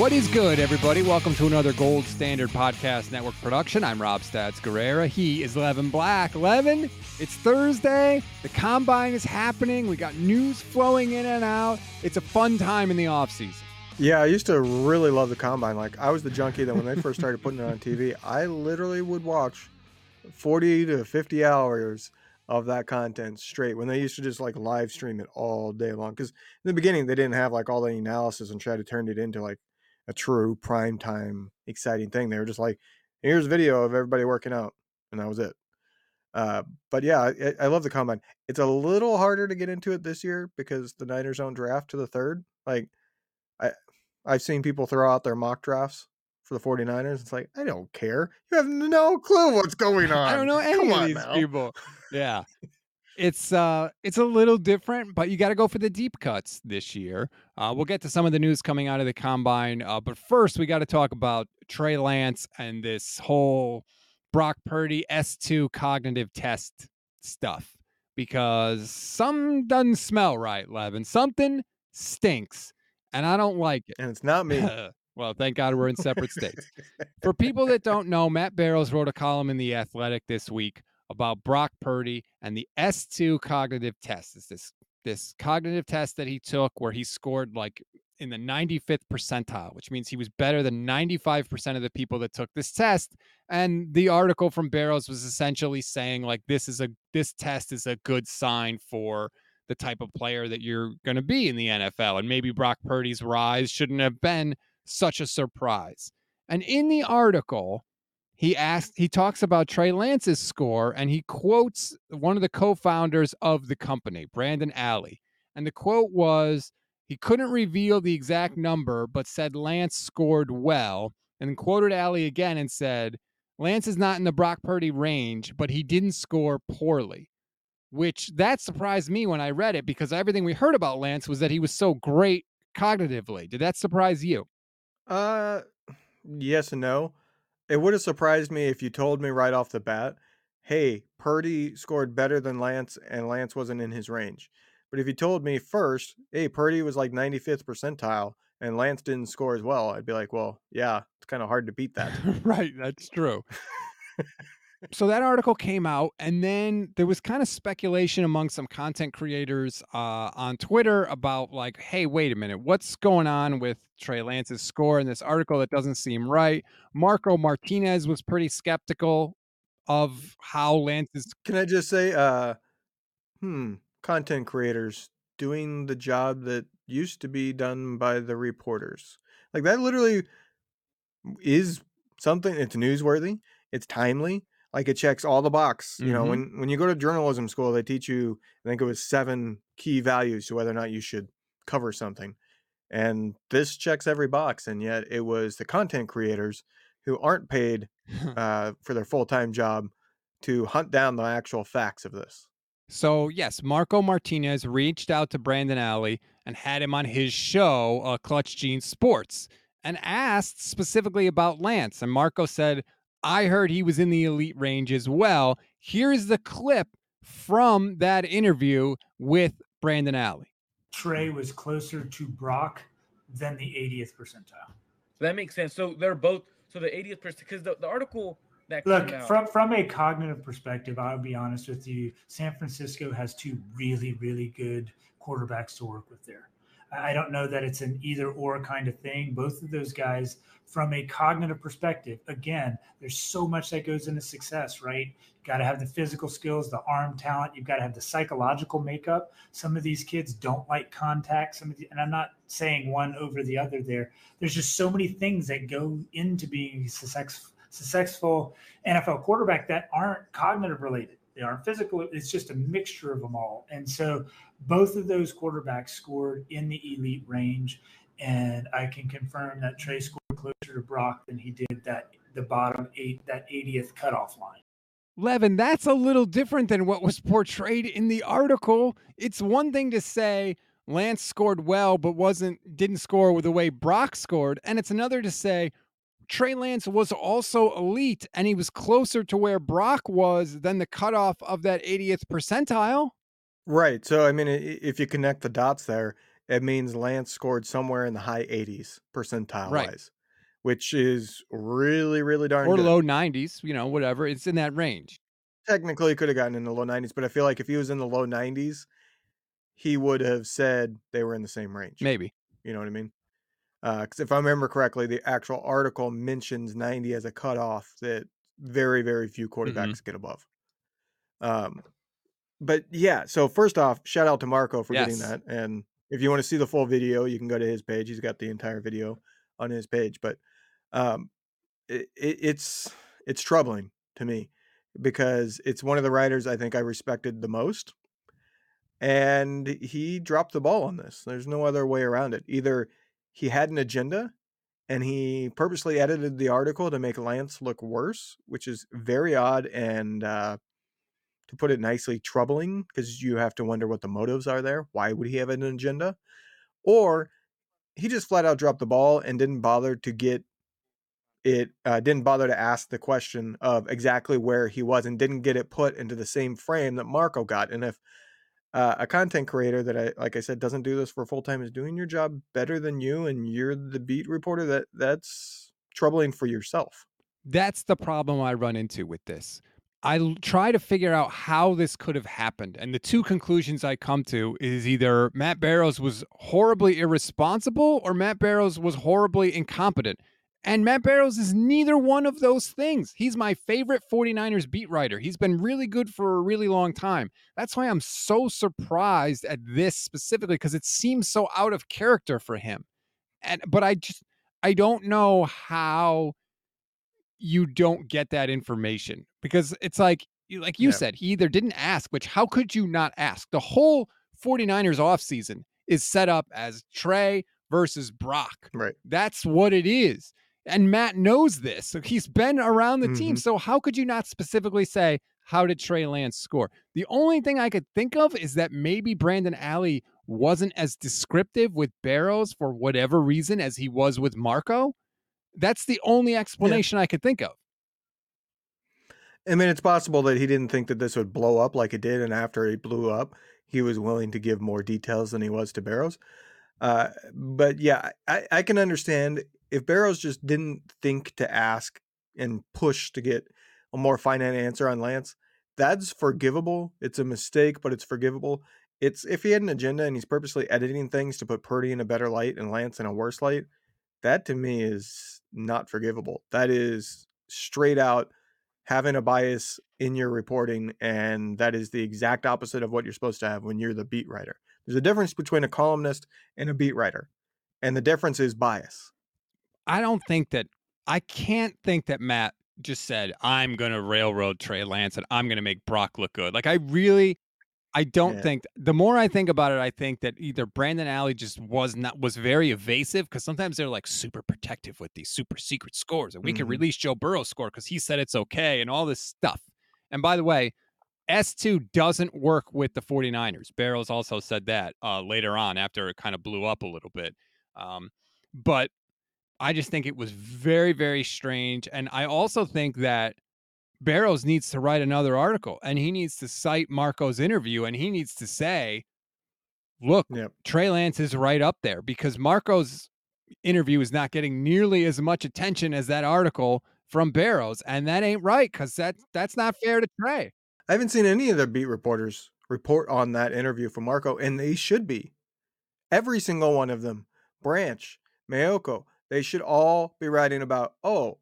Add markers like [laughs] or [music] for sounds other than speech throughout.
What is good, everybody? Welcome to another Gold Standard Podcast Network production. I'm Rob Stats Guerrera. He is Levin Black. Levin, it's Thursday. The combine is happening. We got news flowing in and out. It's a fun time in the offseason. Yeah, I used to really love the combine. Like I was the junkie that when they first started putting it on TV, [laughs] I literally would watch 40 to 50 hours of that content straight when they used to just like live stream it all day long. Because in the beginning, they didn't have like all the analysis and try to turn it into like a true prime time exciting thing. They were just like, here's a video of everybody working out, and that was it. Uh, but yeah, I, I love the combine. It's a little harder to get into it this year because the Niners don't draft to the third. Like, I I've seen people throw out their mock drafts for the 49ers. It's like, I don't care. You have no clue what's going on. [laughs] I don't know any Come of these now. people. Yeah. It's uh it's a little different, but you got to go for the deep cuts this year. Uh, we'll get to some of the news coming out of the combine, uh, but first we got to talk about Trey Lance and this whole Brock Purdy S2 cognitive test stuff because some doesn't smell right, Levin. Something stinks, and I don't like it. And it's not me. [laughs] well, thank God we're in separate states. For people that [laughs] don't know, Matt Barrows wrote a column in The Athletic this week about Brock Purdy and the S2 cognitive test. It's this this cognitive test that he took where he scored like in the 95th percentile, which means he was better than 95% of the people that took this test. And the article from Barrows was essentially saying like this is a this test is a good sign for the type of player that you're going to be in the NFL. And maybe Brock Purdy's rise shouldn't have been such a surprise. And in the article, he asked he talks about Trey Lance's score and he quotes one of the co-founders of the company, Brandon Ally. And the quote was he couldn't reveal the exact number, but said Lance scored well, and quoted Alley again and said, Lance is not in the Brock Purdy range, but he didn't score poorly. Which that surprised me when I read it because everything we heard about Lance was that he was so great cognitively. Did that surprise you? Uh, yes and no. It would have surprised me if you told me right off the bat, hey, Purdy scored better than Lance and Lance wasn't in his range. But if you told me first, hey, Purdy was like 95th percentile and Lance didn't score as well, I'd be like, well, yeah, it's kind of hard to beat that. [laughs] right, that's true. [laughs] so that article came out, and then there was kind of speculation among some content creators uh, on Twitter about like, hey, wait a minute, what's going on with Trey Lance's score in this article that doesn't seem right? Marco Martinez was pretty skeptical of how Lance's. Can I just say, uh, hmm, content creators doing the job that used to be done by the reporters. Like that literally is something it's newsworthy, it's timely, like it checks all the box. You know, Mhm. when when you go to journalism school, they teach you I think it was seven key values to whether or not you should cover something. And this checks every box and yet it was the content creators who aren't paid [laughs] uh, for their full-time job to hunt down the actual facts of this. So, yes, Marco Martinez reached out to Brandon Ally and had him on his show, uh, Clutch Gene Sports, and asked specifically about Lance. And Marco said, I heard he was in the elite range as well. Here's the clip from that interview with Brandon Ally. Trey was closer to Brock than the 80th percentile. So that makes sense. So they're both so the 80th percent because the, the article that Look, came out, from from a cognitive perspective, I'll be honest with you. San Francisco has two really, really good quarterbacks to work with there. I don't know that it's an either or kind of thing. Both of those guys, from a cognitive perspective, again, there's so much that goes into success, right? You got to have the physical skills, the arm talent. You've got to have the psychological makeup. Some of these kids don't like contact. Some of the, and I'm not saying one over the other. There, there's just so many things that go into being success, successful NFL quarterback that aren't cognitive related. They aren't physical. It's just a mixture of them all. And so both of those quarterbacks scored in the elite range. And I can confirm that Trey scored closer to Brock than he did that the bottom eight, that 80th cutoff line. Levin, that's a little different than what was portrayed in the article. It's one thing to say Lance scored well, but wasn't didn't score with the way Brock scored, and it's another to say Trey Lance was also elite and he was closer to where Brock was than the cutoff of that 80th percentile. Right. So I mean, i- if you connect the dots there, it means Lance scored somewhere in the high 80s percentile Right. wise, which is really, really darn or good. low 90s, you know, whatever. It's in that range. Technically, he could have gotten in the low 90s, but I feel like if he was in the low 90s, he would have said they were in the same range. Maybe. You know what I mean? Because if I remember correctly, the actual article mentions 90 as a cutoff that very, very few quarterbacks get above. Um, but yeah, so first off, shout out to Marco for getting that. And if you want to see the full video, you can go to his page. He's got the entire video on his page. But um, it, it, it's it's troubling to me because it's one of the writers I think I respected the most, and he dropped the ball on this. There's no other way around it. Either he had an agenda and he purposely edited the article to make Lance look worse, which is very odd and uh, to put it nicely, troubling because you have to wonder what the motives are there. Why would he have an agenda? Or he just flat out dropped the ball and didn't bother to get it, uh, didn't bother to ask the question of exactly where he was and didn't get it put into the same frame that Marco got. And if uh, a content creator that I, like I said, doesn't do this for full time is doing your job better than you, and you're the beat reporter, that that's troubling for yourself. That's the problem I run into with this. I try to figure out how this could have happened. And the two conclusions I come to is either Matt Barrows was horribly irresponsible or Matt Barrows was horribly incompetent. And Matt Barrows is neither one of those things. He's my favorite 49ers beat writer. He's been really good for a really long time. That's why I'm so surprised at this specifically because it seems so out of character for him. And but I just I don't know how you don't get that information because it's like like you Yeah. said he either didn't ask which how could you not ask the whole 49ers offseason is set up as trey versus brock Right. that's what it is and matt knows this so he's been around the team Mhm. so how could you not specifically say how did trey lance score the only thing i could think of is that maybe brandon ally wasn't as descriptive with barrows for whatever reason as he was with marco that's the only explanation I could think of. I mean, it's possible that he didn't think that this would blow up like it did, and after it blew up, he was willing to give more details than he was to Barrows. Uh, but yeah, I, I can understand if Barrows just didn't think to ask and push to get a more finite answer on Lance. That's forgivable. It's a mistake, but it's forgivable. It's if he had an agenda and he's purposely editing things to put Purdy in a better light and Lance in a worse light, that to me is not forgivable. That is straight out having a bias in your reporting, and that is the exact opposite of what you're supposed to have when you're the beat writer. There's a difference between a columnist and a beat writer, and the difference is bias. I don't think that I can't think that Matt just said, I'm gonna railroad Trey Lance and I'm gonna make Brock look good. Like I really I don't Yeah. think the more I think about it, I think that either Brandon Ally just was not was very evasive because sometimes they're like super protective with these super secret scores, and we can Mhm. release Joe Burrow's score because he said it's okay and all this stuff. And by the way, S2 doesn't work with the 49ers. Barrows also said that uh, later on after it kind of blew up a little bit. Um, but I just think it was very, very strange. And I also think that Barrows needs to write another article and he needs to cite Marco's interview and he needs to say, look, Yep. Trey Lance is right up there because Marco's interview is not getting nearly as much attention as that article from Barrows. And that ain't right because that, that's not fair to Trey. I haven't seen any of the beat reporters report on that interview from Marco, and they should be. Every single one of them, Branch, Maiocco, they should all be writing about, oh,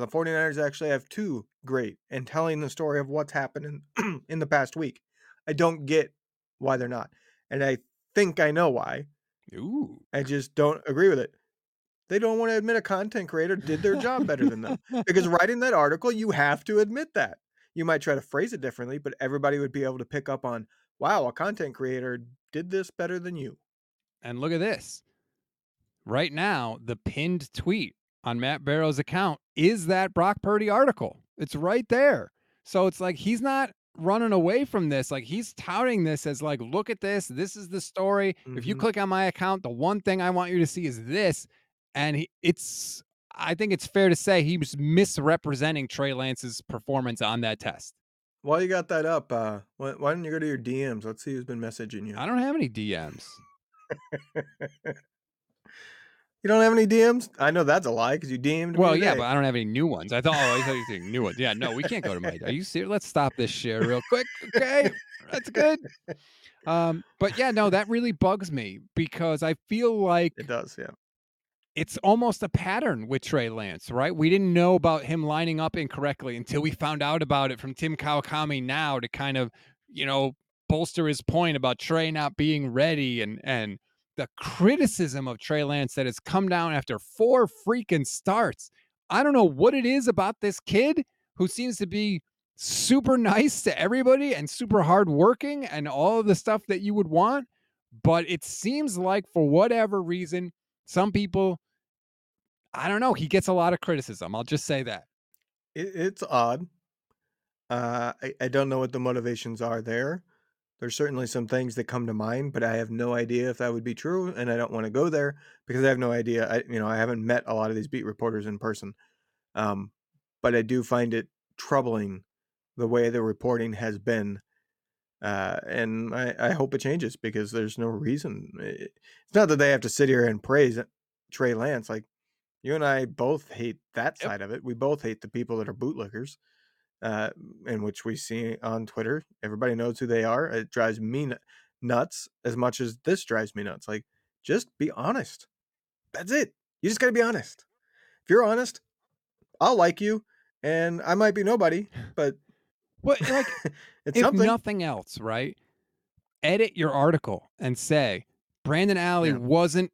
the 49ers actually have two great and telling the story of what's happened in, [clears throat] in the past week. I don't get why they're not. And I think I know why. Ooh. I just don't agree with it. They don't want to admit a content creator did their job better than them. Because [laughs] writing that article, you have to admit that. You might try to phrase it differently, but everybody would be able to pick up on, wow, a content creator did this better than you. And look at this. Right now, the pinned tweet on Matt Barrow's account is that Brock Purdy article. It's right there. So it's like he's not running away from this. Like he's touting this as like, look at this. This is the story. If you Mhm. click on my account, the one thing I want you to see is this. And he, it's I think it's fair to say he was misrepresenting Trey Lance's performance on that test. While you got that up, uh, why, why don't you go to your DMs? Let's see who's been messaging you. I don't have any DMs. [laughs] You don't have any DMs? I know that's a lie because you DM'd Well, yeah, today. but I don't have any new ones. I thought, oh, I thought you saying new ones. Yeah, no, we can't go to my. Are you serious? Let's stop this shit real quick, okay? That's good. Um, but yeah, no, that really bugs me because I feel like it does. Yeah. it's almost a pattern with Trey Lance, right? We didn't know about him lining up incorrectly until we found out about it from Tim Kawakami now to kind of, you know, bolster his point about Trey not being ready and and the criticism of Trey Lance that has come down after four freaking starts. I don't know what it is about this kid who seems to be super [laughs] nice to everybody and super hardworking and all of the stuff that you would want. But it seems like for whatever reason, some people I don't know. He gets a lot of criticism. I'll just say that. It's odd. Uh, I, I don't know what the motivations are there. There's certainly some things that come to mind, but I have no idea if that would be true, and I don't want to go there because I have no idea. I you know I haven't met a lot of these beat reporters in person, um, but I do find it troubling the way the reporting has been, uh, and I, I hope it changes because there's no reason. It's not that they have to sit here and praise Trey Lance. Like you and I both hate that Yep. side of it. We both hate the people that are bootlickers uh, in which we see on Twitter. Everybody knows who they are. It drives me nuts as much as this drives me nuts. Like, just be honest. That's it. You just got to be honest. If you're honest, I'll like you, and I might be nobody, [laughs] but But like [laughs] it's if something. nothing else, right? Edit your article and say Brandon Ally Yeah. wasn't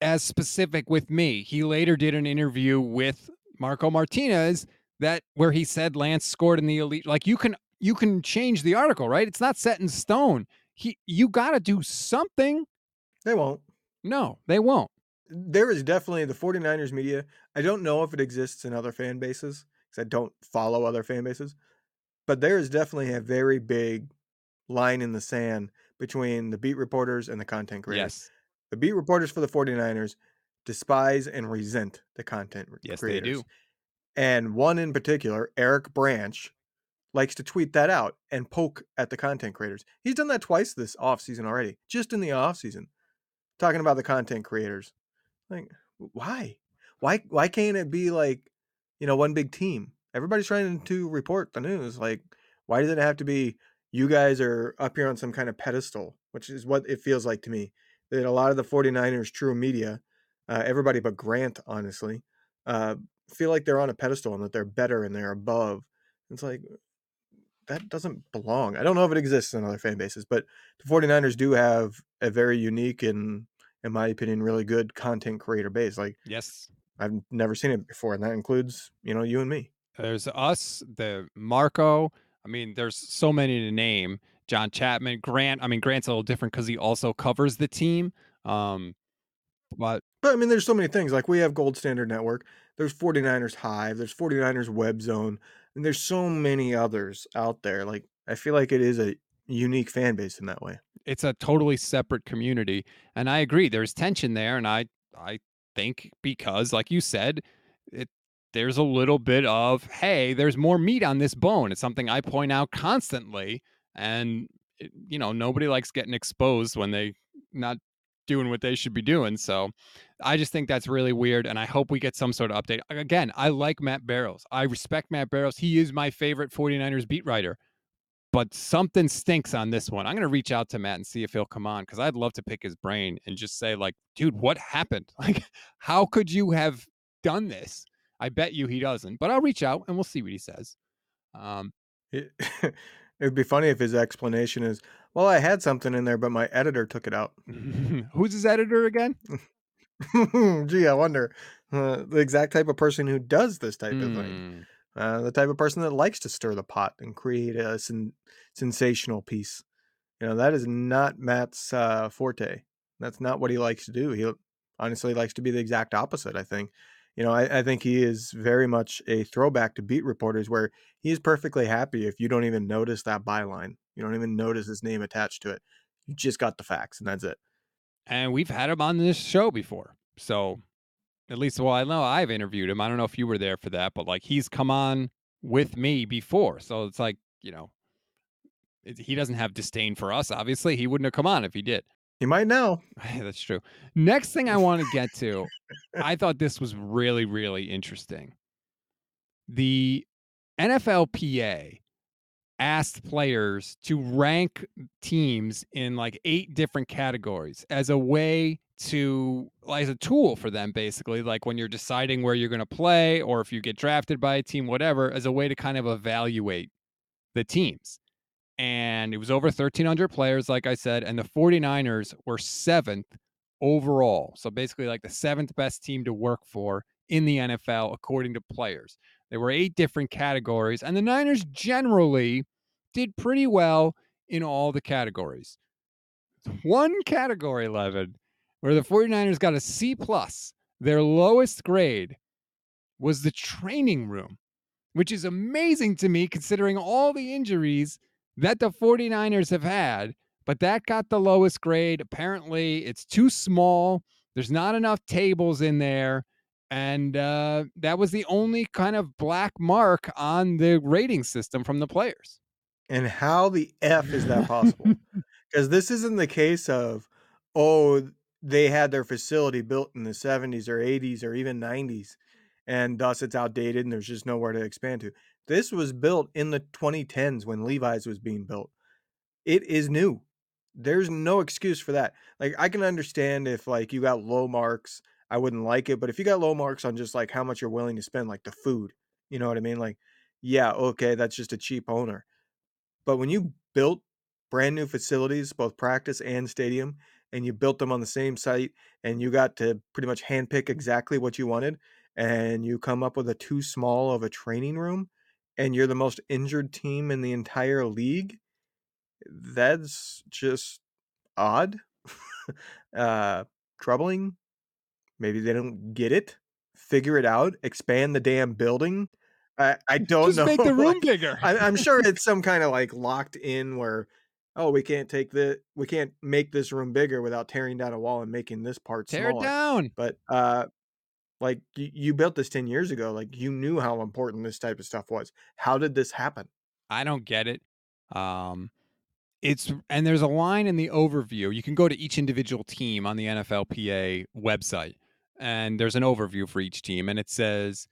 as specific with me. He later did an interview with Marco Martinez that where he said Lance scored in the elite. Like you can you can change the article, right? It's not set in stone. He you got to do something. They won't. No, they won't. There is definitely the 49ers media. I don't know if it exists in other fan bases because I don't follow other fan bases, but there is definitely a very big line in the sand between the beat reporters and the content creators. Yes. The beat reporters for the 49ers despise and resent the content re- Yes, they do. And one in particular, Eric Branch, likes to tweet that out and poke at the content creators. He's done that twice this offseason already, just in the offseason, talking about the content creators. Like, why? Why why can't it be like, you know, one big team? Everybody's trying to report the news. Like, why does it have to be you guys are up here on some kind of pedestal, which is what it feels like to me. That a lot of the 49ers true media, uh, everybody but Grant, honestly, uh, feel like they're on a pedestal and that they're better and they're above. It's like that doesn't belong. I don't know if it exists in other fan bases, but the 49ers do have a very unique and in my opinion really good content creator base. Like Yes. I've never seen it before and that includes, you know, you and me. There's us, the Marco. I mean, there's so many to name. John Chapman, Grant. I mean, Grant's a little different because he also covers the team. Um, but But I mean, there's so many things. Like we have Gold Standard Network. There's 49ers Hive. There's 49ers Web Zone. And there's so many others out there. Like I feel like it is a unique fan base in that way. it's a totally separate community and i agree there's tension there and i i think because like you said it there's a little bit of hey there's more meat on this bone it's something i point out constantly and it, you know nobody likes getting exposed when they not doing what they should be doing so i just think that's really weird and i hope we get some sort of update again i like matt barrows i respect matt barrows he is my favorite 49ers beat writer but something stinks on this one. I'm going to reach out to Matt and see if he'll come on because I'd love to pick his brain and just say, like, dude, what happened? [laughs] Like, how could you have done this? I bet you he doesn't, but I'll reach out and we'll see what he says. Um, [laughs] It, would be funny if his explanation is, well, I had something in there, but my editor took it out. [laughs] who's his editor again? [laughs] Gee, I wonder. Uh, the exact type of person who does this type of thing. Hmm. Uh, the type of person that likes to stir the pot and create a sen- sensational piece. You know, that is not Matt's uh, forte. That's not what he likes to do. He honestly likes to be the exact opposite, I think. You know, I, I think he is very much a throwback to beat reporters where he is perfectly happy if you don't even notice that byline. You don't even notice his name attached to it. You just got the facts and that's it. And we've had him on this show before. So at least, well, I know I've interviewed him. I don't know if you were there for that, but like he's come on with me before. So it's like, you know, it, he doesn't have disdain for us. Obviously, he wouldn't have come on if he did. You might now. [laughs] That's true. Next thing I want to get to, [laughs] I thought this was really, really interesting. The NFLPA asked players to rank teams in like eight different categories as a way to as a tool for them basically like when you're deciding where you're going to play or if you get drafted by a team whatever as a way to kind of evaluate the teams and it was over 1300 players like i said and the 49ers were seventh overall. So basically like the seventh best team to work for in the nfl according to players. There were eight different categories and the niners generally did pretty well in all the categories. One category 11 where the 49ers got a c plus their lowest grade was the training room which is amazing to me considering all the injuries that the 49ers have had, but that got the lowest grade. Apparently, it's too small. There's not enough tables in there. And uh, that was the only kind of black mark on the rating system from the players. And how the F is that possible? [laughs] Because this isn't the case of, oh, they had their facility built in the 70s or 80s or even 90s, and thus it's outdated and there's just nowhere to expand to. This was built in the 2010s when Levi's was being built. It is new. There's no excuse for that. Like I can understand if like you got low marks, I wouldn't like it, but if you got low marks on just like how much you're willing to spend like the food, you know what I mean? Like yeah, okay, that's just a cheap owner. But when you built brand new facilities, both practice and stadium, and you built them on the same site and you got to pretty much handpick exactly what you wanted and you come up with a too small of a training room and you're the most injured team in the entire league, that's just odd, [laughs] uh, troubling. Maybe they don't get it. Figure it out. Expand the damn building. I, I [laughs] don't Just know. make the room like, [laughs] bigger. I, I'm sure it's some kind of like locked in where, oh, we can't take the, we can't make this room bigger without tearing down a wall and making this part Tear it down. But uh, like you, you built this 10 years ago. Like you knew how important this type of stuff was. How did this happen? I don't get it. Um, it's and there's a line in the overview. You can go to each individual team on the NFLPA website, and there's an overview for each team, and it says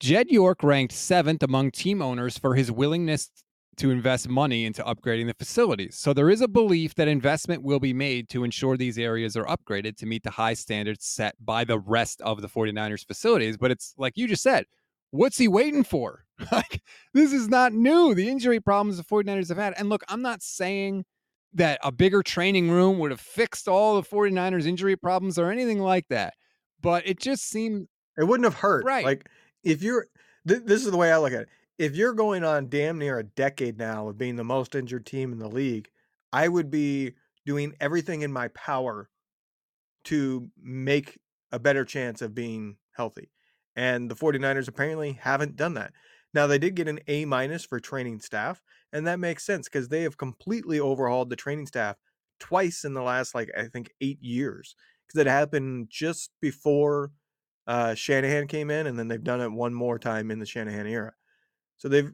Jed York ranked seventh among team owners for his willingness to invest money into upgrading the facilities. So there is a belief that investment will be made to ensure these areas are upgraded to meet the high standards set by the rest of the 49ers facilities. But it's like you just said, what's he waiting for? [laughs] like, this is not new. The injury problems the 49ers have had. And look, I'm not saying that a bigger training room would have fixed all the 49ers injury problems or anything like that. But it just seemed It wouldn't have hurt. Right. Like if you're, th- this is the way I look at it. If you're going on damn near a decade now of being the most injured team in the league, I would be doing everything in my power to make a better chance of being healthy. And the 49ers apparently haven't done that. Now they did get an A minus for training staff, and that makes sense because they have completely overhauled the training staff twice in the last like I think eight years. Because it happened just before uh, Shanahan came in, and then they've done it one more time in the Shanahan era. So they've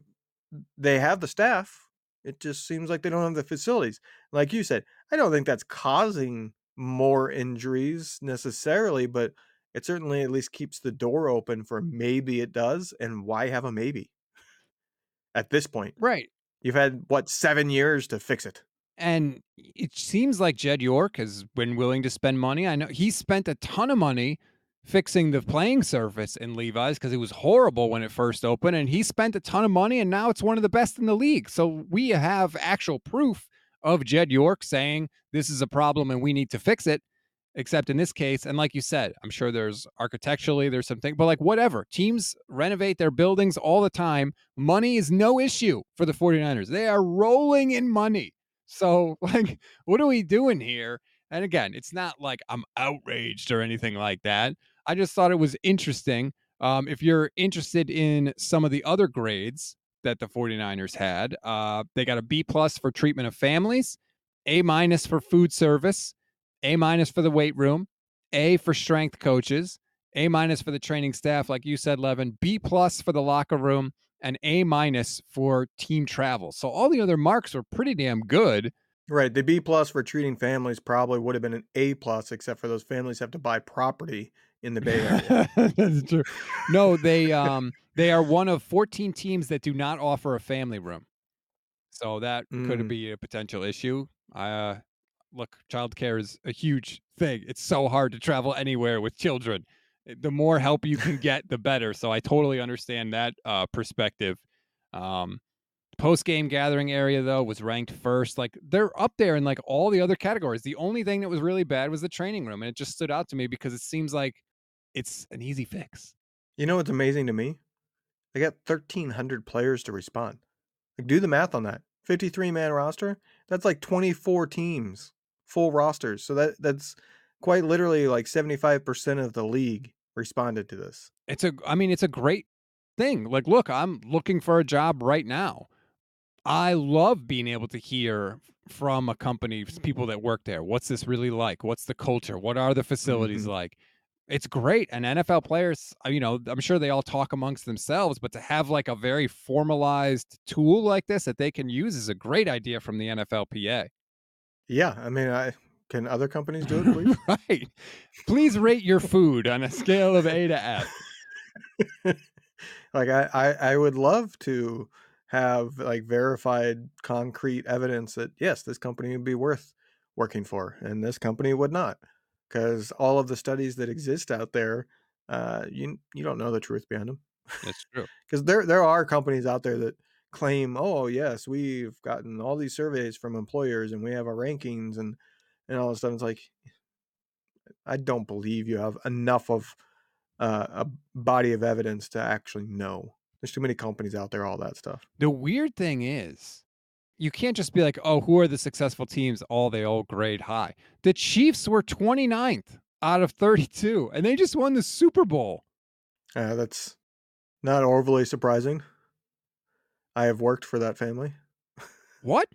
they have the staff. It just seems like they don't have the facilities. Like you said, I don't think that's causing more injuries necessarily, but it certainly at least keeps the door open for maybe it does. And why have a maybe at this point? right. You've had what seven years to fix it. And it seems like Jed York has been willing to spend money. I know he spent a ton of money fixing the playing surface in Levi's because it was horrible when it first opened. And he spent a ton of money and now it's one of the best in the league. So we have actual proof of Jed York saying this is a problem and we need to fix it. Except in this case, and like you said, I'm sure there's architecturally, there's something, but like whatever. Teams renovate their buildings all the time. Money is no issue for the 49ers. They are rolling in money. So, [laughs] like, what are we doing here? And again, it's not like I'm outraged or anything like that. I just thought it was interesting. Um, if you're interested in some of the other grades that the 49ers had, uh, they got a B plus for treatment of families, A minus for food service, A minus for the weight room, A for strength coaches, A minus for the training staff, like you said, Levin, B plus for the locker room, and A minus for team travel. So all the other marks were pretty damn good. Right. The B plus for treating families probably would have been an A plus, except for those families have to buy property in the Bay [laughs] Area. That's true. No, they um they are one of 14 teams that do not offer a family room. So that could Mm. be a potential issue. Uh look, childcare is a huge thing. It's so hard to travel anywhere with children. Uh, The more help you can get, the better. So I totally understand that uh perspective. Um post game gathering area though was ranked first. Like they're up there in like all the other categories. The only thing that was really bad was the training room, and it just stood out to me because it seems like it's an easy fix. You know what's amazing to me? They got 1,300 players to respond. Like, do the math on that. 53 man roster. That's like 24 teams, full rosters. So that that's quite literally like 75% of the league responded to this. It's a I mean, it's a great thing. Like, look, I'm looking for a job right now. I love being able to hear from a company, people that work there. What's this really like? What's the culture? What are the facilities Mhm. like? It's great. And NFL players, uh, you know, I'm sure they all talk amongst themselves, but to have like a very formalized tool like this that they can use is a great idea from the NFLPA. Yeah, I mean, I can other companies do it, [laughs] please? right. Please rate your food on a scale of A to F. [laughs] like I, I I would love to have like verified concrete evidence that yes, this company would be worth working for and this company would not. Because all of the studies that exist out there, uh, you you don't know the truth behind them. That's true. [laughs] Because there there are companies out there that claim, oh yes, we've gotten all these surveys from employers and we have our rankings and and all this stuff. It's like I don't believe you have enough of uh, a body of evidence to actually know. There's too many companies out there, all that stuff. The weird thing is, you can't just be like, oh, who are the successful teams? All they all grade high. The Chiefs were 29th out of 32, and they just won the Super Bowl. Uh, that's not overly surprising. I have worked for that family. What?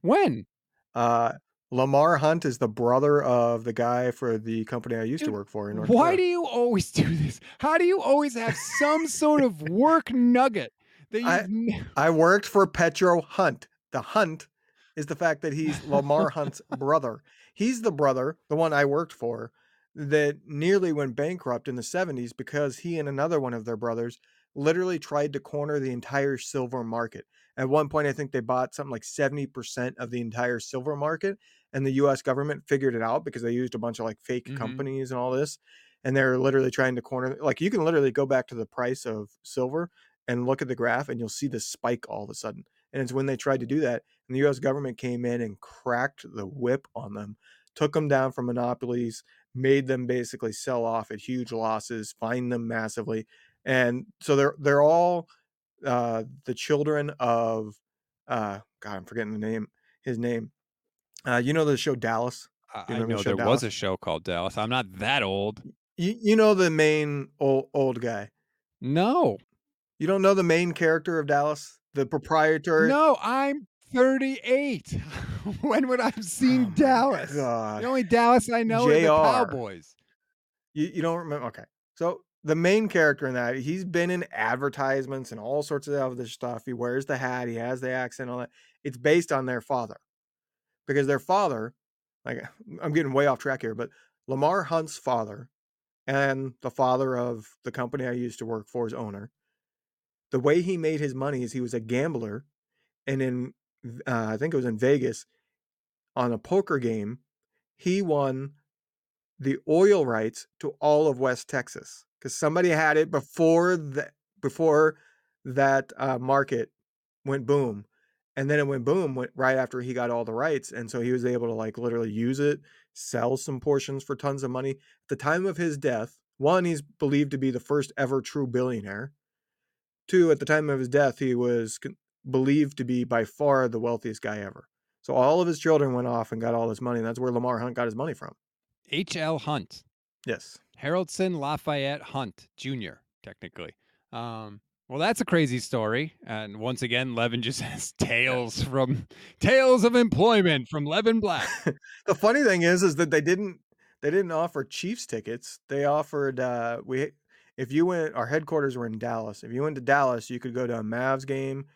When? Uh, Lamar Hunt is the brother of the guy for the company I used to work for in North Why Dakota. do you always do this? How do you always have some sort of work nugget that you've I- ne- I worked for Petro Hunt. The Hunt is the fact that he's Lamar [laughs] Hunt's brother. He's the brother, the one I worked for, that nearly went bankrupt in the 70s because he and another one of their brothers literally tried to corner the entire silver market. At one point, I think they bought something like 70% of the entire silver market, and the US government figured it out because they used a bunch of like fake Mhm. companies and all this. And they're literally trying to corner, like, you can literally go back to the price of silver and look at the graph, and you'll see the spike all of a sudden. And it's when they tried to do that, and the US government came in and cracked the whip on them, took them down from monopolies, made them basically sell off at huge losses, fined them massively. And so they're they're all uh the children of uh God, I'm forgetting the name, his name. Uh you know the show Dallas? I, you I remember the know show there was a show called Dallas. I'm not that old. You you know the main old old guy. No, You don't know the main character of Dallas? The proprietor? no, I'm 38. [laughs] when would I have oh seen Oh Dallas? God. The only Dallas I know are the Cowboys. You, you don't remember? Okay. So the main character in that, he's been in advertisements and all sorts of other stuff. He wears the hat, he has the accent, all that. It's based on their father. Because their father, like [laughs] I'm getting way off track here, but Lamar Hunt's father and the father of the company I used to work for, his owner, the way he made his money is he was a gambler. And in, uh, I think it was in Vegas, on a poker game, he won the oil rights to all of West Texas because somebody had it before that before that uh, market went boom, and then it went boom went right after he got all the rights, and so he was able to like literally use it, sell some portions for tons of money. At the time of his death, one he's believed to be the first ever true billionaire. Two, at the time of his death, he was believed to be by far the wealthiest guy ever. So all of his children went off and got all this money, and that's where Lamar Hunt got his money from. H.L. Hunt. Yes. Haroldson Lafayette Hunt Jr., technically. Um, well, that's a crazy story. And once again, Levin just [laughs] has tales from tales of employment from Levin Black. [laughs] the funny thing is is that they didn't they didn't offer Chiefs tickets. They offered uh we if you went our headquarters were in Dallas. If you went to Dallas, you could go to a Mavs game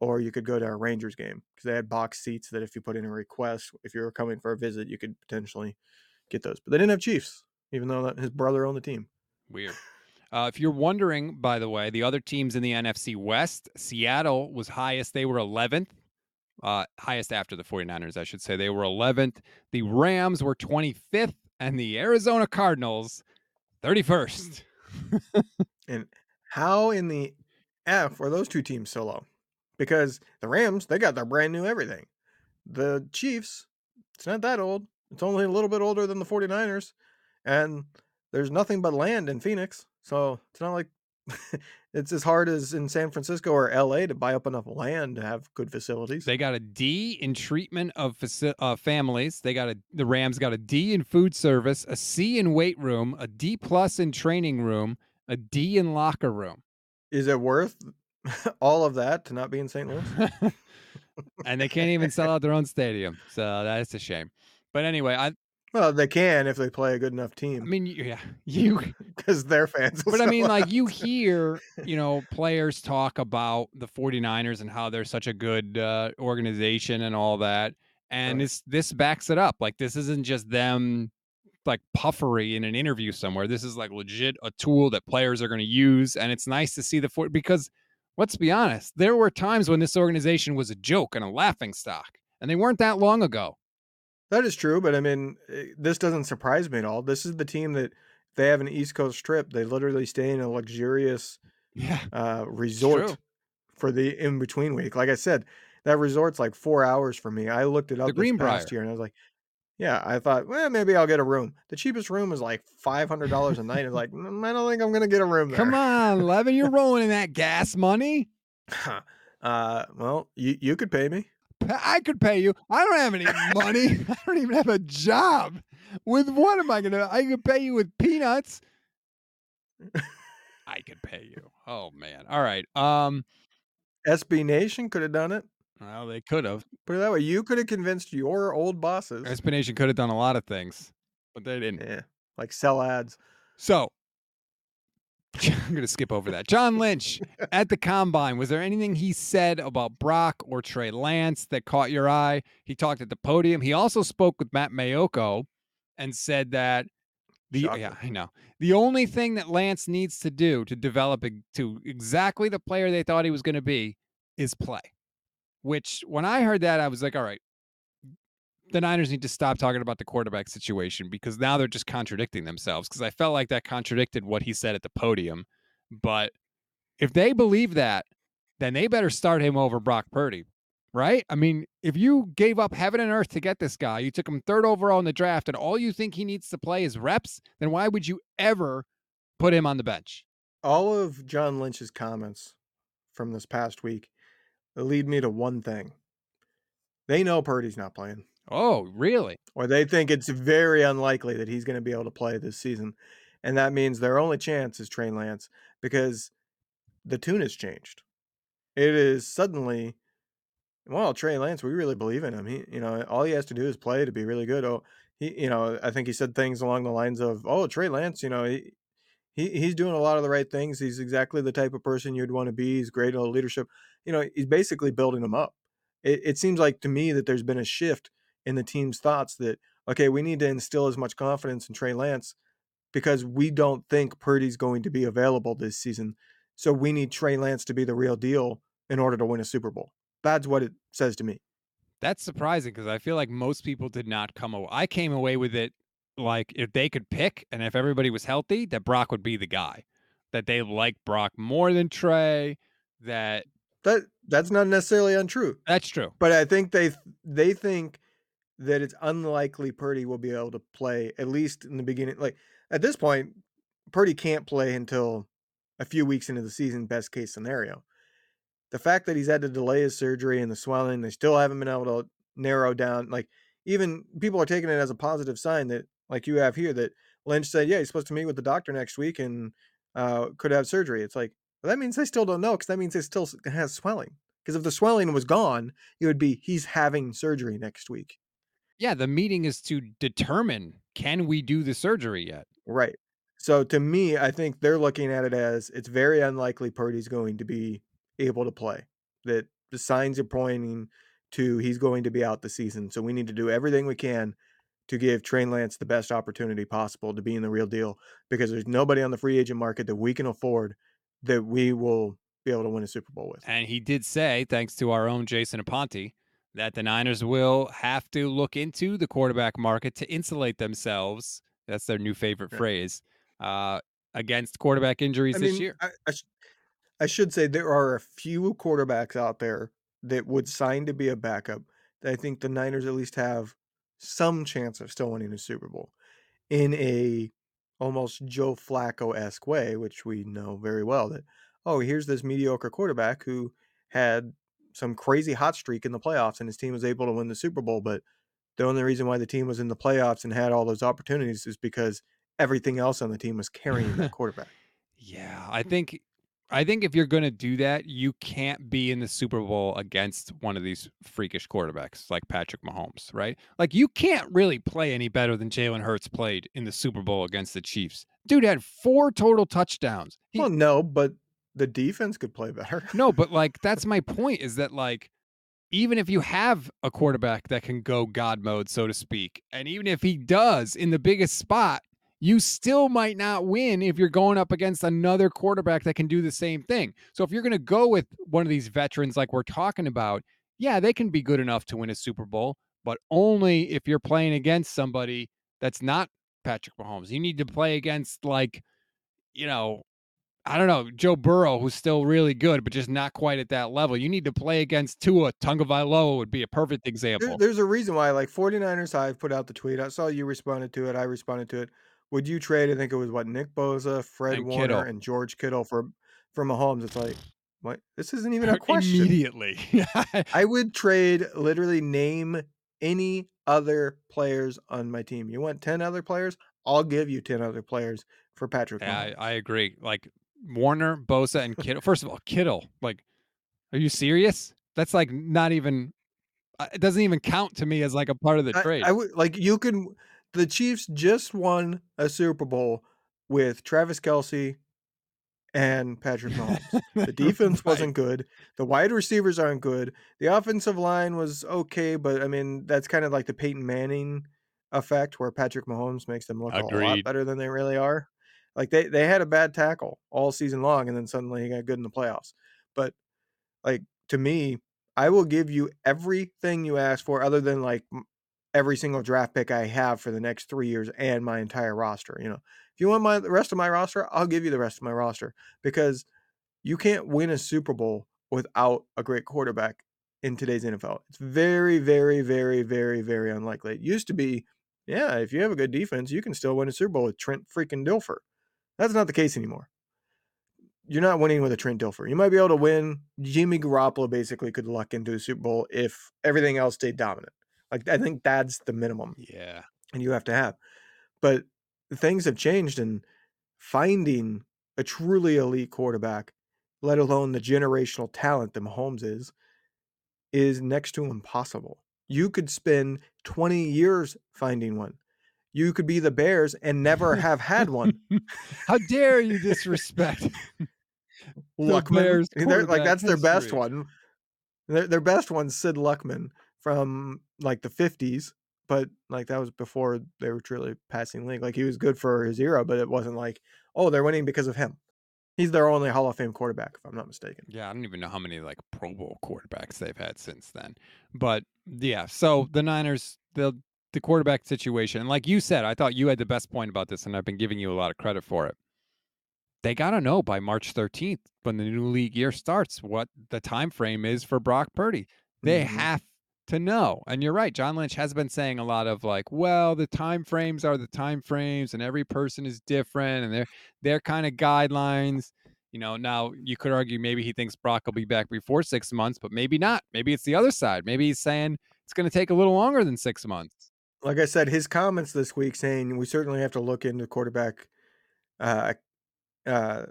or you could go to a Rangers game because they had box seats that if you put in a request, if you were coming for a visit, you could potentially get those. But they didn't have Chiefs, even though that, his brother owned the team. Weird. Uh, if you're wondering, by the way, the other teams in the NFC West, Seattle was highest. They were 11th, uh, highest after the 49ers, I should say. They were 11th. The Rams were 25th, and the Arizona Cardinals 31st. And how in the F are those two teams so low? Because the Rams, they got their brand new everything. The Chiefs, it's not that old. It's only a little bit older than the 49ers. And there's nothing but land in Phoenix. So it's not like it's as hard as in San Francisco or LA to buy up enough land to have good facilities. They got a D in treatment of faci- uh, families. They got a the Rams got a D in food service, a C in weight room, a D plus in training room, a D in locker room. Is it worth [laughs] all of that to not be in St. Louis? [laughs] and they can't even sell out their own stadium, so that's a shame. But anyway, I well, they can if they play a good enough team. I mean, yeah, [laughs] you [laughs] because their fans. But I mean, like out. you hear, you know, players talk about the 49ers and how they're such a good uh, organization and all that. And Right. this this backs it up. Like this isn't just them like puffery in an interview somewhere. This is like legit a tool that players are going to use and it's nice to see the four because let's be honest, there were times when this organization was a joke and a laughing stock. And they weren't that long ago. That is true, but I mean, eh, this doesn't surprise me at all. This is the team that they have an East Coast trip, they literally stay in a luxurious Yeah. uh, resort for the in between week. Like I said, that resort's like four hours for me. I looked it up this past year, and I was like, "Yeah." I thought, well, maybe I'll get a room. The cheapest room is like five hundred dollars a night. I was like, "Mm, I don't think I'm gonna get a room there. Come on, Levin, you're rolling in that gas money. [laughs] uh, well, you you could pay me. Pa- I could pay you. I don't have any money. [laughs] I don't even have a job. With what am I gonna? I could pay you with peanuts. [laughs] I could pay you. Oh man. All right. Um. SB Nation could have done it. Well, they could have. Put it that way. You could have convinced your old bosses. SB Nation could have done a lot of things, but they didn't. Yeah, like sell ads. So [laughs] I'm gonna skip over that. John Lynch at the combine. Was there anything he said about Brock or Trey Lance that caught your eye? He talked at the podium. He also spoke with Matt Maiocco and said that the yeah, I know. The only thing that Lance needs to do to develop to exactly the player they thought he was going to be is play. Which when I heard that, I was like, all right, the Niners need to stop talking about the quarterback situation because now they're just contradicting themselves. Because I felt like that contradicted what he said at the podium. But if they believe that, then they better start him over Brock Purdy, right? I mean, if you gave up heaven and earth to get this guy, you took him third overall in the draft, and all you think he needs to play is reps, then why would you ever put him on the bench? All of John Lynch's comments from this past week lead me to one thing. They know Purdy's not playing, Oh, really? or they think it's very unlikely that he's going to be able to play this season. And that means their only chance is Trey Lance because the tune has changed. It is suddenly, well, Trey Lance, we really believe in him. He, you know, all he has to do is play to be really good. Oh, he, you know, I think he said things along the lines of, "Oh, Trey Lance, you know, he, he he's doing a lot of the right things. He's exactly the type of person you'd want to be. He's great at leadership. You know, he's basically building them up. It, it seems like to me that there's been a shift in the team's thoughts that okay, we need to instill as much confidence in Trey Lance because we don't think Purdy's going to be available this season. So we need Trey Lance to be the real deal in order to win a Super Bowl. That's what it says to me. That's surprising because I feel like most people did not come away. I came away with it like if they could pick and if everybody was healthy, that Brock would be the guy. That they like Brock more than Trey. That That that's not necessarily untrue. that's true. But I think they they think that it's unlikely Purdy will be able to play at least in the beginning. Like at this point, Purdy can't play until a few weeks into the season, best case scenario. The fact that he's had to delay his surgery and the swelling, they still haven't been able to narrow down. Like even people are taking it as a positive sign that, like you have here, that Lynch said, yeah, he's supposed to meet with the doctor next week and uh, could have surgery. It's like well, that means they still don't know because that means he still has swelling. Because if the swelling was gone, it would be he's having surgery next week. Yeah, the meeting is to determine can we do the surgery yet? Right. So to me, I think they're looking at it as it's very unlikely Purdy's going to be able to play. That the signs are pointing to he's going to be out the season. So we need to do everything we can to give Trey Lance the best opportunity possible to be in the real deal because there's nobody on the free agent market that we can afford that we will be able to win a Super Bowl with. And he did say, thanks to our own Jason Aponte, that the Niners will have to look into the quarterback market to insulate themselves. That's their new favorite Yeah. phrase uh, against quarterback injuries I this mean, year. I, I, sh- I should say there are a few quarterbacks out there that would sign to be a backup that I think the Niners at least have some chance of still winning a Super Bowl in a almost Joe Flacco esque way, which we know very well that oh here's this mediocre quarterback who had some crazy hot streak in the playoffs and his team was able to win the Super Bowl, but the only reason why the team was in the playoffs and had all those opportunities is because everything else on the team was carrying the [laughs] quarterback. Yeah, I think I think if you're going to do that, you can't be in the Super Bowl against one of these freakish quarterbacks like Patrick Mahomes, right? Like you can't really play any better than Jalen Hurts played in the Super Bowl against the Chiefs. Dude had four total touchdowns. He- Well, no, but the defense could play better. [laughs] no, but like that's my point is that like even if you have a quarterback that can go God mode, so to speak, and even if he does in the biggest spot, you still might not win if you're going up against another quarterback that can do the same thing. So if you're going to go with one of these veterans like we're talking about, yeah, they can be good enough to win a Super Bowl, but only if you're playing against somebody that's not Patrick Mahomes. You need to play against like, you know, I don't know, Joe Burrow, who's still really good, but just not quite at that level. You need to play against Tua Tagovailoa would be a perfect There, example. there's a reason why, like 49ers Hive put out the tweet. I saw you responded to it. I responded to it. Would you trade? I think it was what Nick Bosa, Fred And Warner, Kittle. and George Kittle for for Mahomes. It's like, what? This isn't even a [laughs] question. Immediately. [laughs] I would trade literally name any other players on my team. You want 10 other players? I'll give you 10 other players for Patrick Yeah, I, I agree. Like Warner, Bosa, and Kittle. First of all, Kittle. Like, are you serious? That's like not even. uh, It doesn't even count to me as like a part of the I, trade. I would like you can the Chiefs just won a Super Bowl with Travis Kelce and Patrick Mahomes. The [laughs] defense Right. wasn't good. The wide receivers aren't good. The offensive line was okay, but I mean that's kind of like the Peyton Manning effect where Patrick Mahomes makes them look a lot better than they really are. Like they they had a bad tackle all season long and then suddenly he got good in the playoffs. But like to me, I will give you everything you ask for other than like every single draft pick I have for the next 3 years and my entire roster, you know. If you want my the rest of my roster, I'll give you the rest of my roster because you can't win a Super Bowl without a great quarterback in today's NFL. It's very, very, very, very, very unlikely. It used to be, yeah, if you have a good defense, you can still win a Super Bowl with Trent freaking Dilfer. That's not the case anymore. You're not winning with a Trent Dilfer. You might be able to win. Jimmy Garoppolo basically could luck into a Super Bowl if everything else stayed dominant. Like I think that's the minimum yeah. and you have to have. But things have changed and finding a truly elite quarterback, let alone the generational talent that Mahomes is, is next to impossible. You could spend 20 years finding one. You could be the Bears and never [laughs] have had one. How dare you disrespect? [laughs] The Luckman. Bears eh, like that's their best one. Their, their best one's Sid Luckman from like the 50s, but like that was before they were truly passing league. Like he was good for his era, but it wasn't like, oh, they're winning because of him. He's their only Hall of Fame quarterback, if I'm not mistaken. Yeah, I don't even know how many like Pro Bowl quarterbacks they've had since then. But yeah, so the Niners, the the quarterback situation, and like you said, I thought you had the best point about this, and I've been giving you a lot of credit for it. They gotta know by March 13th, when the new league year starts, what the time frame is for Brock Purdy. They Mhm. have to know. And you're right, John Lynch has been saying a lot of like, well, the time frames are the time frames, and every person is different, and they're they're kind of guidelines. You know, now you could argue maybe he thinks Brock will be back before six months, but maybe not. Maybe it's the other side. Maybe he's saying it's going to take a little longer than six months. Like I said, his comments this week saying we certainly have to look into quarterback uh, uh,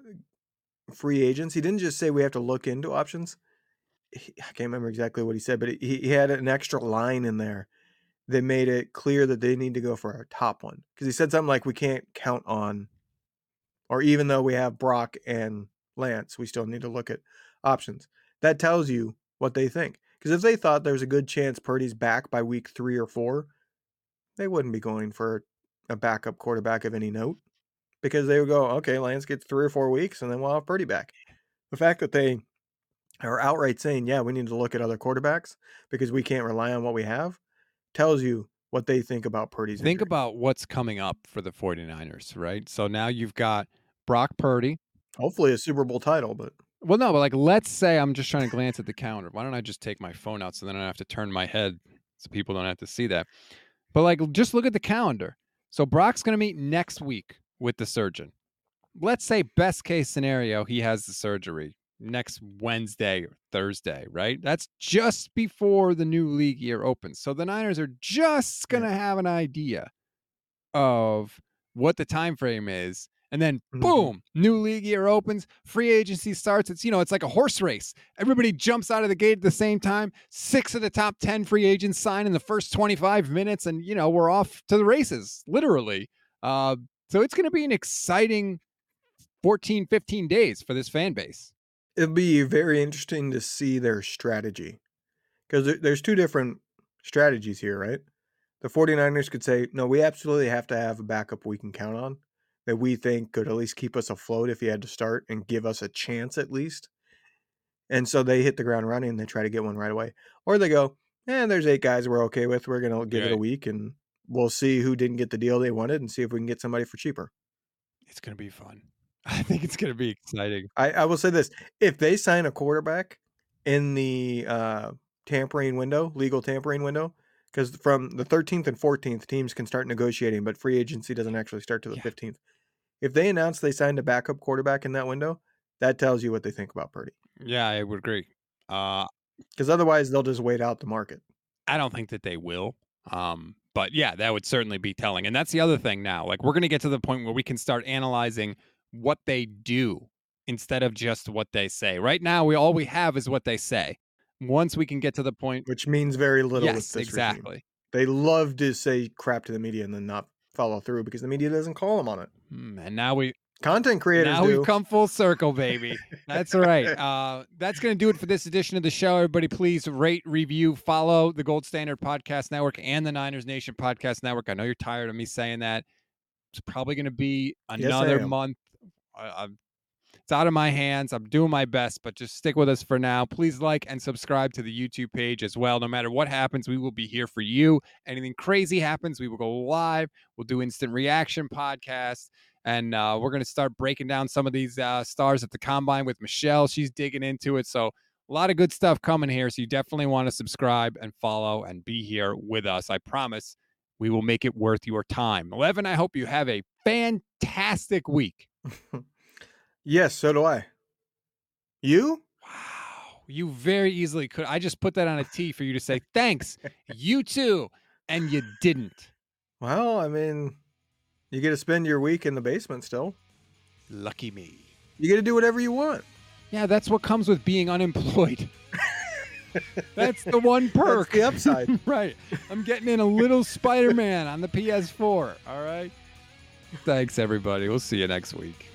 free agents. He didn't just say we have to look into options. He- I can't remember exactly what he said, but he, he had an extra line in there that made it clear that they need to go for our top one. Because he said something like, we can't count on, or even though we have Brock and Lance, we still need to look at options. That tells you what they think. Because if they thought there's a good chance Purdy's back by week three or four, they wouldn't be going for a backup quarterback of any note. Because they would go, okay, Lance gets three or four weeks and then we'll have Purdy back. The fact that they are outright saying, yeah, we need to look at other quarterbacks because we can't rely on what we have tells you what they think about Purdy's Think injury. about what's coming up for the 49ers, right? So now you've got Brock Purdy. hopefully a Super Bowl title, but Well, no, but like let's say I'm just trying to glance at the calendar. Why don't I just take my phone out so then I don't have to turn my head so people don't have to see that. But like just look at the calendar. So Brock's going to meet next week with the surgeon. Let's say best case scenario he has the surgery next Wednesday or Thursday, right? That's just before the new league year opens. So the Niners are just going to have an idea of what the time frame is and then Mhm. boom new league year opens free agency starts. It's you know it's like a horse race. Everybody jumps out of the gate at the same time. Six of the top 10 free agents sign in the first 25 minutes and you know we're off to the races literally. Uh, so it's going to be an exciting 14 15 days for this fan base. It'll be very interesting to see their strategy because there's two different strategies here, right? The 49ers could say, no, we absolutely have to have a backup we can count on that we think could at least keep us afloat if he had to start and give us a chance at least. And so they hit the ground running and they try to get one right away. Or they go, eh, there's eight guys we're okay with. We're going to give it a week and we'll see who didn't get the deal they wanted and see if we can get somebody for cheaper. it's going to be fun [laughs] i think it's going to be exciting I, I will say this: if they sign a quarterback in the uh, tampering window, legal tampering window, because from the 13th and 14th, teams can start negotiating, but free agency doesn't actually start till the Yeah. 15th. If they announce they signed a backup quarterback in that window, that tells you what they think about Purdy. yeah i would agree uh, Because otherwise, they'll just wait out the market. I don't think that they will. Um, but yeah, that would certainly be telling. And that's the other thing now. Like we're going to get to the point where we can start analyzing what they do instead of just what they say. Right now, we all we have is what they say. Once we can get to the point, Which means very little with yes, this regime. exactly. They love to say crap to the media and then not follow through because the media doesn't call them on it. Hmm, And now we Content creators now do. we've come full circle, baby. That's right. [laughs] Uh, that's going to do it for this edition of the show. Everybody, please rate, review, follow the Gold Standard Podcast Network and the Niners Nation Podcast Network. I know you're tired of me saying that. It's probably going to be another am. month. I, I'm, it's out of my hands. I'm doing my best, but just stick with us for now. Please like and subscribe to the YouTube page as well. No matter what happens, we will be here for you. Anything crazy happens, we will go live. We'll do instant reaction podcasts and uh, we're going to start breaking down some of these uh, stars at the combine with Michelle. She's digging into it, so a lot of good stuff coming here. So you definitely want to subscribe and follow and be here with us. I promise we will make it worth your time. Eleven, I hope you have a fantastic week. [laughs] yes, so do I. You? Wow, you very easily could. I just put that on a T for you to say thanks. [laughs] You too, and you didn't. Well, I mean, you get to spend your week in the basement still. Lucky me. You get to do whatever you want. Yeah, that's what comes with being unemployed. [laughs] that's the one perk. That's the upside. [laughs] right. I'm getting in a little Spider Man on the PS4. All right. Thanks, everybody. We'll see you next week.